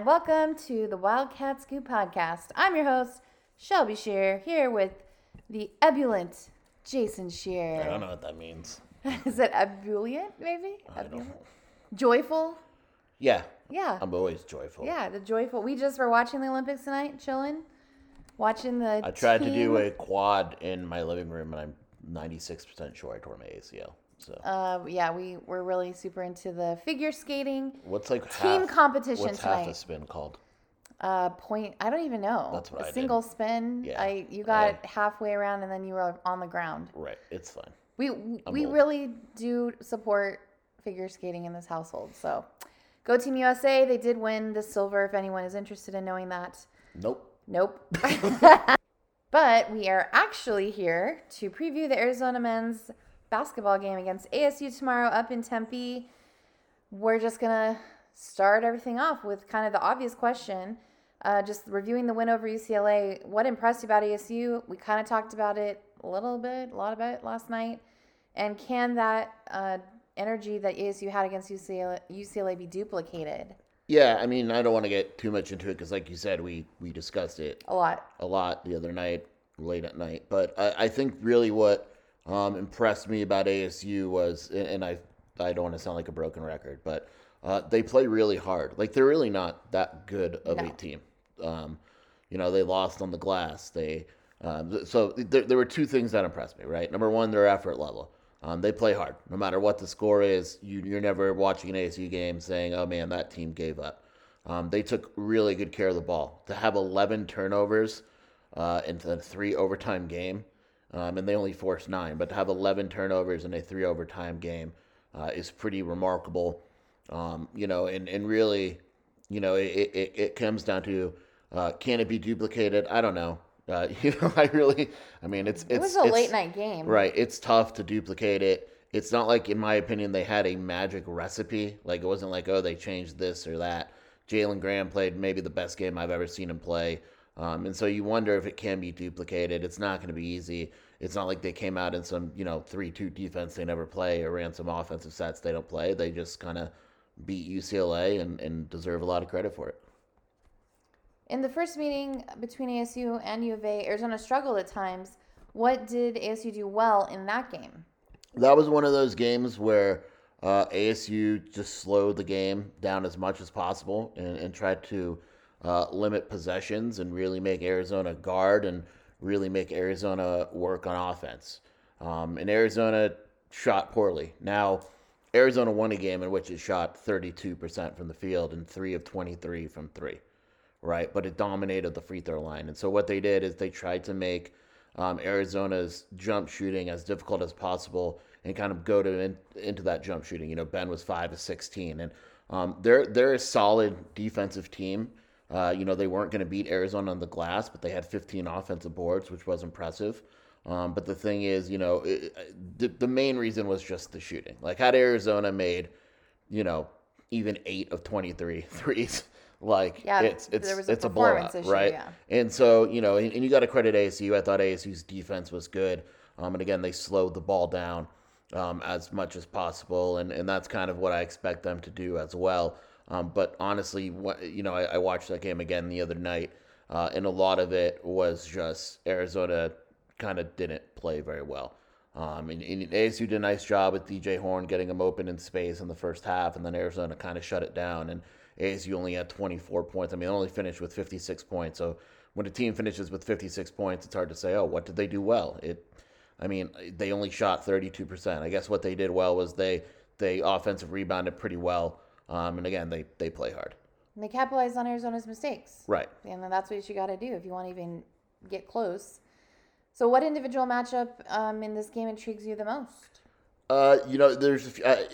and welcome to the Wildcat Scoop podcast. I'm your host, Shelby Shear, here with the ebullient Jason Shear. I don't know what that means. Is it ebullient, maybe? I don't. Ebullient? Joyful? Yeah, Yeah. I'm always joyful. yeah, the joyful. We just were watching the Olympics tonight, chilling, watching the. I tried to do team- a quad in my living room, and I'm 96% sure I tore my ACL. So Uh, yeah, we were really super into the figure skating what's like team half, competition What's half tonight. a spin called? Uh, point. I don't even know. That's what a I did. single spin. Yeah. I you got halfway around and then you were on the ground. Right, it's fine. We we old. really do support figure skating in this household. So, go Team USA. They did win the silver. If anyone is interested in knowing that, Nope. nope. but we are actually here to preview the Arizona men's basketball game against ASU tomorrow up in Tempe. We're just gonna start everything off with kind of the obvious question. Uh, just reviewing the win over UCLA. What impressed you about ASU? We kind of talked about it a little bit, a lot about it last night. And can that uh, energy that ASU had against UCLA, UCLA be duplicated? Yeah, I mean, I don't want to get too much into it because, like you said, we we discussed it A lot. a lot the other night, late at night. But I, I think really what um, impressed me about ASU was, and I I don't want to sound like a broken record, but uh, they play really hard. Like they're really not that good of a No. team. Um, you know, they lost on the glass. They um, so there, there were two things that impressed me. Right, number one, their effort level. Um, they play hard, no matter what the score is. You, you're never watching an ASU game saying, "Oh man, that team gave up." Um, they took really good care of the ball. To have 11 turnovers uh, in a three overtime game, um, and they only forced nine, but to have 11 turnovers in a three overtime game uh, is pretty remarkable. Um, you know, and, and really, you know, it, it, it comes down to uh, can it be duplicated? I don't know. Uh, you know, I really, I mean, it's it's It was a it's- late night game. Right. It's tough to duplicate it. It's not like, in my opinion, they had a magic recipe. Like, it wasn't like, oh, they changed this or that. Jalen Graham played maybe the best game I've ever seen him play. Um, and so you wonder if it can be duplicated. It's not going to be easy. It's not like they came out in some, you know, 3 2 defense they never play or ran some offensive sets they don't play. They just kind of beat UCLA and, and deserve a lot of credit for it. In the first meeting between ASU and U of A, Arizona struggled at times. What did ASU do well in that game? that was one of those games where uh, ASU just slowed the game down as much as possible and, and tried to uh, limit possessions and really make Arizona guard and really make Arizona work on offense. Um, and Arizona shot poorly. Now, Arizona won a game in which it shot 32% from the field and 3 of 23 from 3 right? But it dominated the free throw line. And so what they did is they tried to make um, Arizona's jump shooting as difficult as possible and kind of go to in, into that jump shooting. You know, Ben was five of sixteen, and um, they're they're a solid defensive team. Uh, you know, they weren't going to beat Arizona on the glass, but they had 15 offensive boards, which was impressive. Um, but the thing is, you know, it, the, the main reason was just the shooting. Like, had Arizona made, you know, even eight of 23 threes, like Yeah, it's it's a it's a blowout, issue, right? yeah. And so you know, and, and you got to credit ASU. I thought ASU's defense was good, um, and again they slowed the ball down um, as much as possible, and and that's kind of what I expect them to do as well. Um, but honestly, what, you know, I, I watched that game again the other night, uh, and a lot of it was just Arizona kind of didn't play very well. Um, and, and ASU did a nice job with DJ Horne getting him open in space in the first half, and then Arizona kind of shut it down. And ASU only had 24 points. I mean, they only finished with 56 points. So when a team finishes with 56 points, it's hard to say, oh, what did they do well? It, I mean, they only shot 32%. I guess what they did well was they they offensive rebounded pretty well. Um, and again, they they play hard. And they capitalized on Arizona's mistakes. Right. And then that's what you got to do if you want to even get close. So, what individual matchup um, in this game intrigues you the most? Uh, you know, there's a few, I,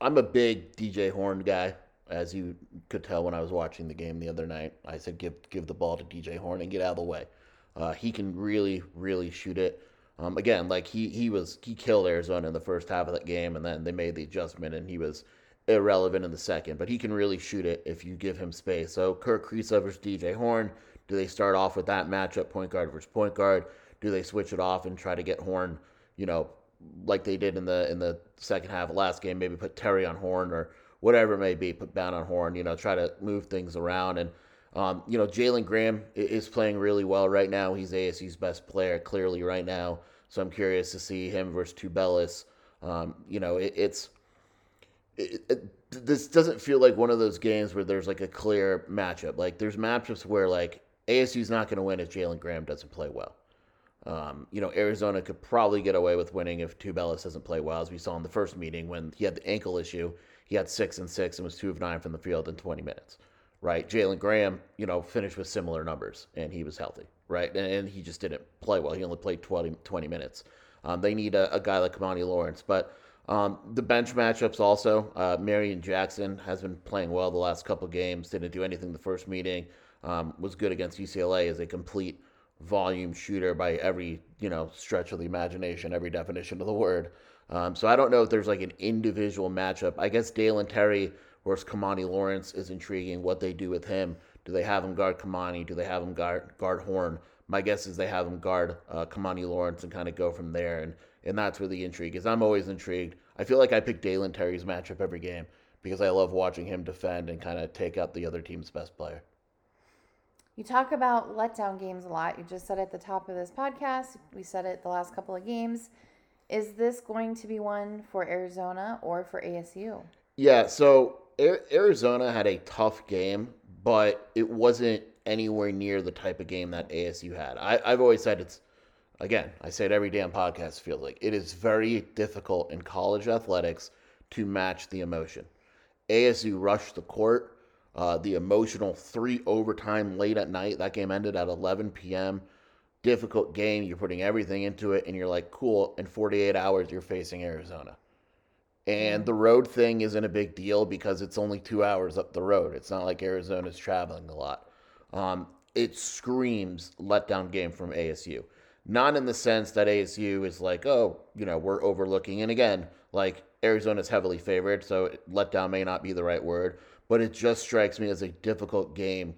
I'm a big DJ Horne guy, as you could tell when I was watching the game the other night. I said, give give the ball to DJ Horne and get out of the way. Uh, he can really, really shoot it. Um, again, like he he was he killed Arizona in the first half of that game, and then they made the adjustment, and he was irrelevant in the second. But he can really shoot it if you give him space. So Kirk Kriisa versus DJ Horne. Do they start off with that matchup, point guard versus point guard? Do they switch it off and try to get Horne, you know, like they did in the in the second half of last game? Maybe put Terry on Horne or whatever it may be, put down on Horne, you know, try to move things around. And, um, you know, Jalen Graham is playing really well right now. He's ASU's best player, clearly, right now. So I'm curious to see him versus Tubelis. Um, you know, it, it's. It, it, this doesn't feel like one of those games where there's like a clear matchup. Like there's matchups where like ASU's not going to win if Jalen Graham doesn't play well. Um, you know, Arizona could probably get away with winning if Tubelis doesn't play well, as we saw in the first meeting when he had the ankle issue. He had six and six and was two of nine from the field in 20 minutes, right? Jalen Graham, you know, finished with similar numbers and he was healthy, right? And, and he just didn't play well. He only played 20, 20 minutes. Um, they need a, a, guy like Kimani Lawrence. But um, the bench matchups also, uh, Marreon Jackson has been playing well the last couple games, didn't do anything the first meeting, um, was good against UCLA as a complete volume shooter by every, you know, stretch of the imagination, every definition of the word. Um, so I don't know if there's like an individual matchup. I guess Dalen Terry versus Kimani Lawrence is intriguing. What they do with him. Do they have him guard Kimani? Do they have him guard, guard Horne? My guess is they have him guard uh, Kimani Lawrence and kind of go from there. And, and that's where the intrigue is. I'm always intrigued. I feel like I pick Dalen Terry's matchup every game because I love watching him defend and kind of take out the other team's best player. You talk about letdown games a lot. You just said at the top of this podcast. We said it the last couple of games. Is this going to be one for Arizona or for ASU? Yeah, so Arizona had a tough game, but it wasn't anywhere near the type of game that ASU had. I, have always said it's, again, I say it every damn podcast, feels like it is very difficult in college athletics to match the emotion. ASU rushed the court. Uh, the emotional three overtime late at night. That game ended at 11 p.m difficult game. You're putting everything into it, and you're like, cool. In 48 hours, you're facing Arizona. And the road thing isn't a big deal because it's only two hours up the road. It's not like Arizona's traveling a lot. Um, it screams letdown game from ASU. Not in the sense that ASU is like, oh, you know, we're overlooking. And again, like Arizona's heavily favored, so letdown may not be the right word, but it just strikes me as a difficult game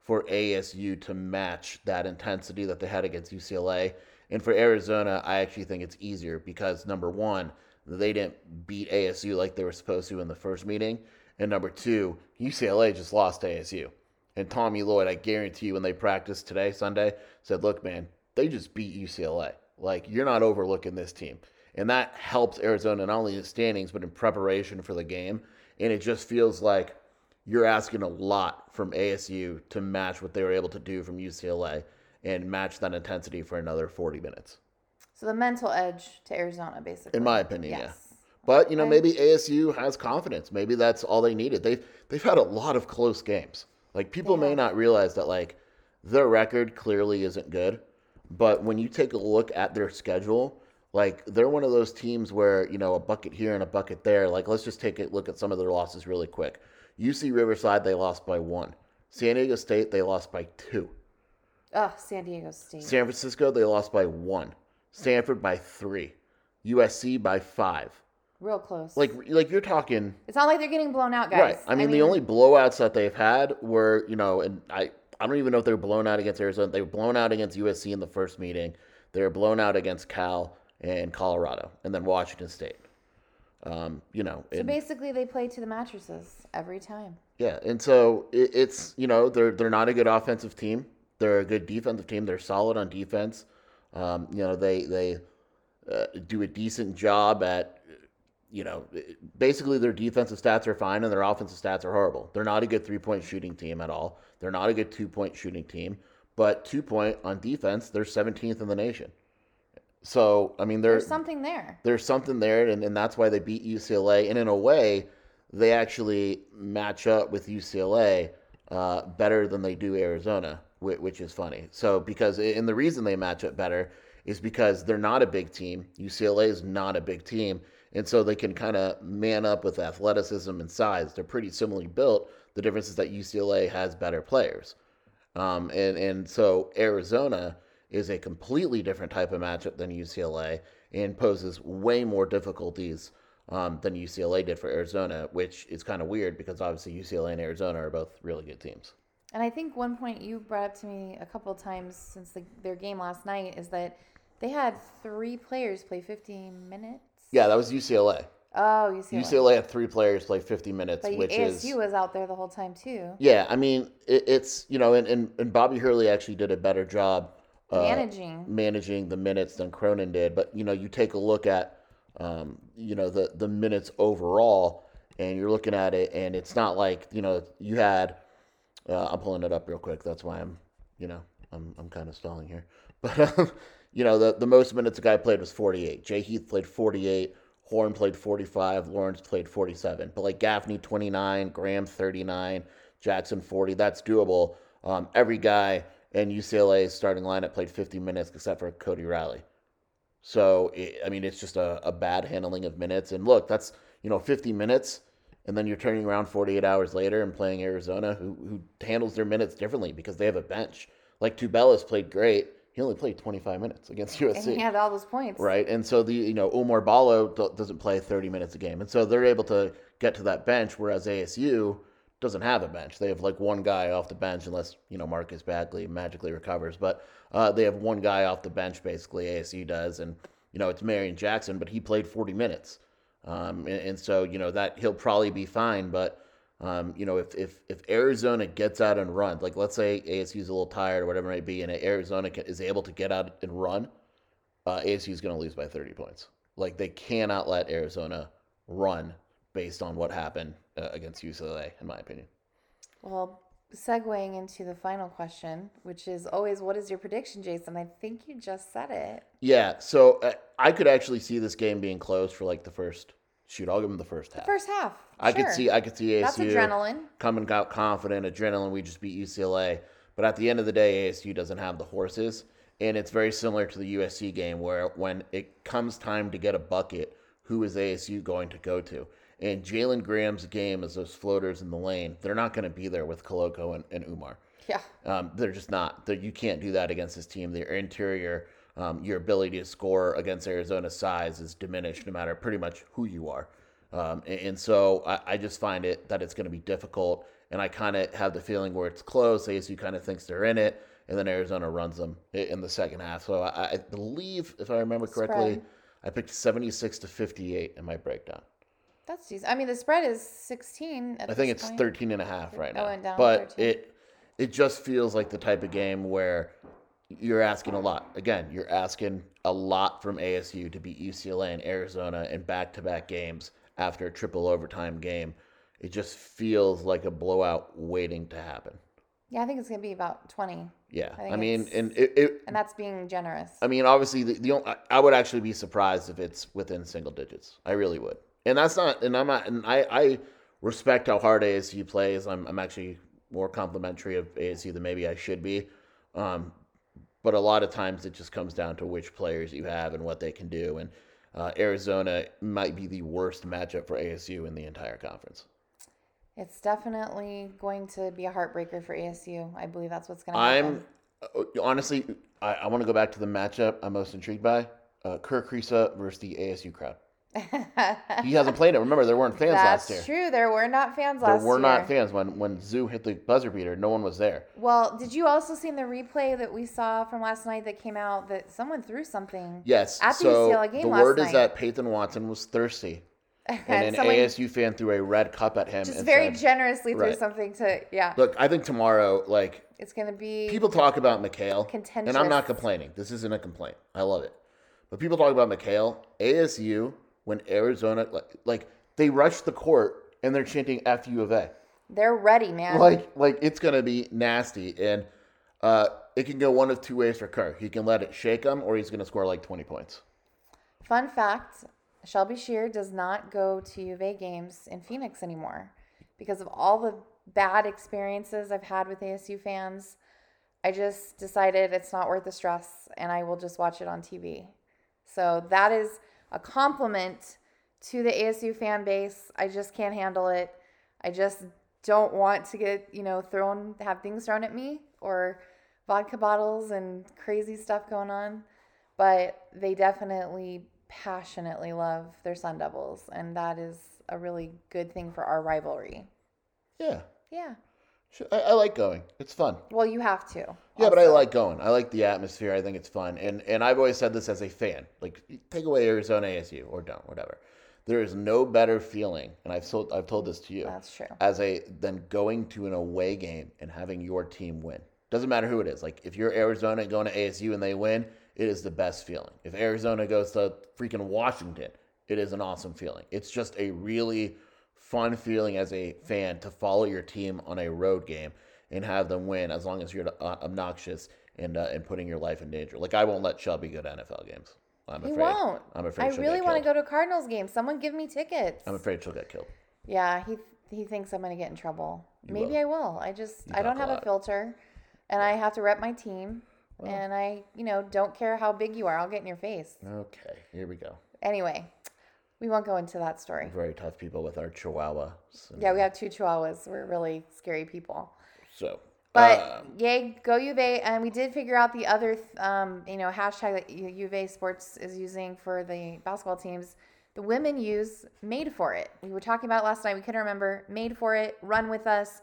for ASU to match that intensity that they had against UCLA. And for Arizona, I actually think it's easier because number one, they didn't beat ASU like they were supposed to in the first meeting. And number two, UCLA just lost ASU. And Tommy Lloyd, I guarantee you, when they practiced today, Sunday, said, Look, man, they just beat UCLA. Like, you're not overlooking this team. And that helps Arizona not only in standings, but in preparation for the game. And it just feels like you're asking a lot from ASU to match what they were able to do from UCLA and match that intensity for another 40 minutes. So the mental edge to Arizona, basically. In my opinion, yes. yeah. But you know, maybe ASU has confidence. Maybe that's all they needed. They've they've had a lot of close games. Like people may not realize that like their record clearly isn't good, but when you take a look at their schedule, like they're one of those teams where you know a bucket here and a bucket there. Like let's just take a look at some of their losses really quick. UC Riverside, they lost by one. San Diego State, they lost by two. Oh, San Diego State. San Francisco, they lost by one. Stanford by three. USC by five. Real close. Like, like you're talking. It's not like they're getting blown out, guys. Right. I mean, I mean, the only blowouts that they've had were, you know, and I, I don't even know if they were blown out against Arizona. They were blown out against USC in the first meeting. They were blown out against Cal and Colorado, and then Washington State. Um, you know, so basically, they play to the mattresses every time. Yeah, and so it, it's you know they're they're not a good offensive team. They're a good defensive team. They're solid on defense. Um, you know, they they uh, do a decent job at you know basically their defensive stats are fine and their offensive stats are horrible. They're not a good three point shooting team at all. They're not a good two point shooting team. But two point on defense, they're 17th in the nation. So I mean, there's something there. There's something there, and, and that's why they beat UCLA. And in a way, they actually match up with UCLA uh, better than they do Arizona, which, which is funny. So because and the reason they match up better is because they're not a big team. UCLA is not a big team, and so they can kind of man up with athleticism and size. They're pretty similarly built. The difference is that UCLA has better players, um, and and so Arizona is a completely different type of matchup than UCLA and poses way more difficulties um, than UCLA did for Arizona, which is kind of weird because obviously UCLA and Arizona are both really good teams. And I think one point you brought up to me a couple times since the, their game last night is that they had three players play 15 minutes. Yeah, that was UCLA. Oh, UCLA. UCLA had three players play 50 minutes, but which ASU is was out there the whole time too, yeah. I mean, it, it's you know, and, and and Bobby Hurley actually did a better job uh, managing. managing the minutes than Cronin did. But you know, you take a look at um, you know the the minutes overall, and you're looking at it, and it's not like you know you had. Uh, I'm pulling it up real quick. That's why I'm you know I'm I'm kind of stalling here, but um, you know the the most minutes a guy played was 48. Jay Heath played 48. Horne played 45. Lawrence played 47. But like Gaffney 29, Graham 39, Jackson 40. That's doable. Um, every guy in UCLA's starting lineup played 50 minutes except for Cody Riley. So, it, I mean, it's just a, a bad handling of minutes. And look, that's, you know, 50 minutes, and then you're turning around 48 hours later and playing Arizona, who, who handles their minutes differently because they have a bench. Like Tubelis played great. He only played 25 minutes against USC. And he had all those points. Right. And so the, you know, Oumar Ballo do- doesn't play 30 minutes a game. And so they're able to get to that bench, whereas ASU doesn't have a bench. They have like one guy off the bench, unless, you know, Marcus Bagley magically recovers. But uh, they have one guy off the bench, basically, ASU does. And, you know, it's Marreon Jackson, but he played 40 minutes. Um, and, and so, you know, that he'll probably be fine. But, um, you know, if, if, if Arizona gets out and runs, like let's say ASU's a little tired or whatever it might be, and Arizona is able to get out and run, uh, ASU is going to lose by 30 points. Like they cannot let Arizona run based on what happened uh, against UCLA, in my opinion. Well, segueing into the final question, which is always, what is your prediction, Jason? I think you just said it. Yeah, so uh, I could actually see this game being closed for like the first. Shoot, I'll give them the first half. First half. I could see, I could see ASU That's adrenaline. coming out confident, adrenaline. We just beat UCLA, but at the end of the day, ASU doesn't have the horses, and it's very similar to the USC game where when it comes time to get a bucket, who is ASU going to go to? And Jalen Graham's game is those floaters in the lane. They're not going to be there with Koloko and, and Oumar. Yeah. Um, they're just not. They're, you can't do that against this team. Their interior, um, your ability to score against Arizona's size is diminished no matter pretty much who you are. Um, and, and so I, I just find it that it's going to be difficult. And I kind of have the feeling where it's close. ASU kind of thinks they're in it, and then Arizona runs them in the second half. So I, I believe, if I remember correctly, Spread. I picked 76 to 58 in my breakdown. That's decent. I mean, the spread is 16. At I think it's point. 13 and a half right Oh, now. but 13. it it just feels like the type of game where you're asking a lot. Again, you're asking a lot from ASU to beat UCLA and Arizona in back-to-back games after a triple overtime game. It just feels like a blowout waiting to happen. Yeah, I think it's going to be about 20. Yeah. I I, mean, and it, it And that's being generous. I mean, obviously, the, the only, I- I would actually be surprised if it's within single digits. I really would. And that's not, and I'm not, and I, I respect how hard ASU plays. I'm, I'm actually more complimentary of ASU than maybe I should be. Um, but a lot of times it just comes down to which players you have and what they can do. And uh, Arizona might be the worst matchup for ASU in the entire conference. It's definitely going to be a heartbreaker for ASU. I believe that's what's going to happen. I'm uh, honestly, I, I want to go back to the matchup I'm most intrigued by uh, Kerr Kriisa versus the ASU crowd. He hasn't played it. Remember, there weren't fans That's last year. That's true. There were not fans last year. There were year. not fans when when Zoo hit the buzzer beater. No one was there. Well, did you also see in the replay that we saw from last night that came out that someone threw something? Yes. At the so UCLA game last night? Yes. the last word is that Peyton Watson was thirsty, and an ASU fan threw a red cup at him. just and very said, generously threw Right. something to yeah. Look, I think tomorrow, like it's going to be people talk about McKale, and I'm not complaining. This isn't a complaint. I love it. But people talk about McKale, ASU, when Arizona, like, like they rush the court and they're chanting "F U of A." they're ready, man. like like it's gonna be nasty and uh it can go one of two ways for Kirk. He can let it shake him or he's gonna score like 20 points. Fun fact Shelby Shear does not go to U of A games in Phoenix anymore because of all the bad experiences I've had with ASU fans. I just decided it's not worth the stress and I will just watch it on TV. So that is a compliment to the ASU fan base. I just can't handle it. I just don't want to get, you know, thrown, have things thrown at me or vodka bottles and crazy stuff going on. But they definitely passionately love their Sun Devils. And that is a really good thing for our rivalry. Yeah. Yeah. I, I like going. It's fun. Well, you have to. Yeah, but I like going. I like the atmosphere. I think it's fun. And and I've always said this as a fan. Like take away Arizona ASU or don't, whatever. There is no better feeling, and I've told I've told this to you That's true. as a than going to an away game and having your team win. Doesn't matter who it is. Like if you're Arizona and going to ASU and they win, it is the best feeling. If Arizona goes to freaking Washington, it is an awesome feeling. It's just a really fun feeling as a fan to follow your team on a road game and have them win as long as you're uh, obnoxious and uh, and putting your life in danger. Like I won't let Shelby go to NFL games. I'm He afraid. won't. I'm afraid. I really want to go to a Cardinals game. Someone give me tickets. I'm afraid she'll get killed. Yeah, he he thinks I'm gonna get in trouble. You Maybe will. I will. I just You I don't talk a have a filter, and I have to rep my team. Well. and I, you know, don't care how big you are. I'll get in your face. Okay, here we go. Anyway, we won't go into that story. Very tough people with our chihuahuas. and- Yeah, we have two chihuahuas. We're really scary people. So, But um, yay, go Juve! And we did figure out the other, um, you know, hashtag that Ju- Juve Sports is using for the basketball teams. The women use "Made for It." We were talking about it last night. We couldn't remember "Made for It." Run with us.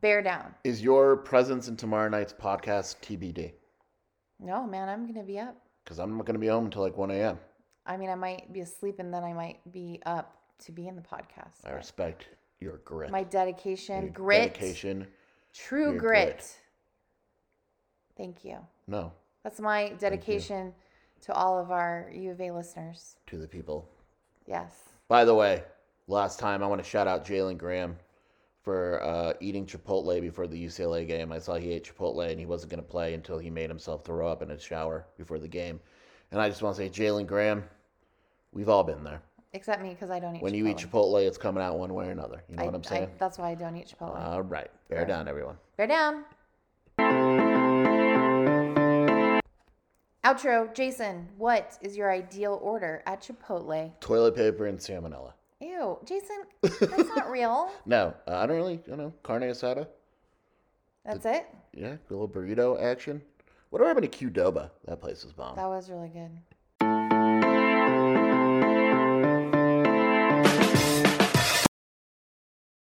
Bear down. is your presence in tomorrow night's podcast TBD? No, man, I'm gonna be up. Because I'm not going to be home until like 1 a.m. I mean, I might be asleep and then I might be up to be in the podcast. I respect your grit. My dedication, your grit, Dedication. true grit. grit. Thank you. No, That's my dedication to all of our U of A listeners. to the people. Yes. By the way, last time I want to shout out Jalen Graham for uh, eating Chipotle before the UCLA game. I saw he ate Chipotle and he wasn't going to play until he made himself throw up in his shower before the game. And I just want to say, Jalen Graham, we've all been there. Except me because I don't eat When you eat Chipotle, it's coming out one way or another. You know I- what I'm I- saying? that's why I don't eat Chipotle. All right. Bear down, everyone. Bear down. Outro, Jason. What is your ideal order at Chipotle? Toilet paper and salmonella. Ew, Jason, that's not real. No, uh, I don't really, you know, carne asada. That's it. Yeah, a little burrito action. Whatever happened to Qdoba? That place was bomb. That was really good.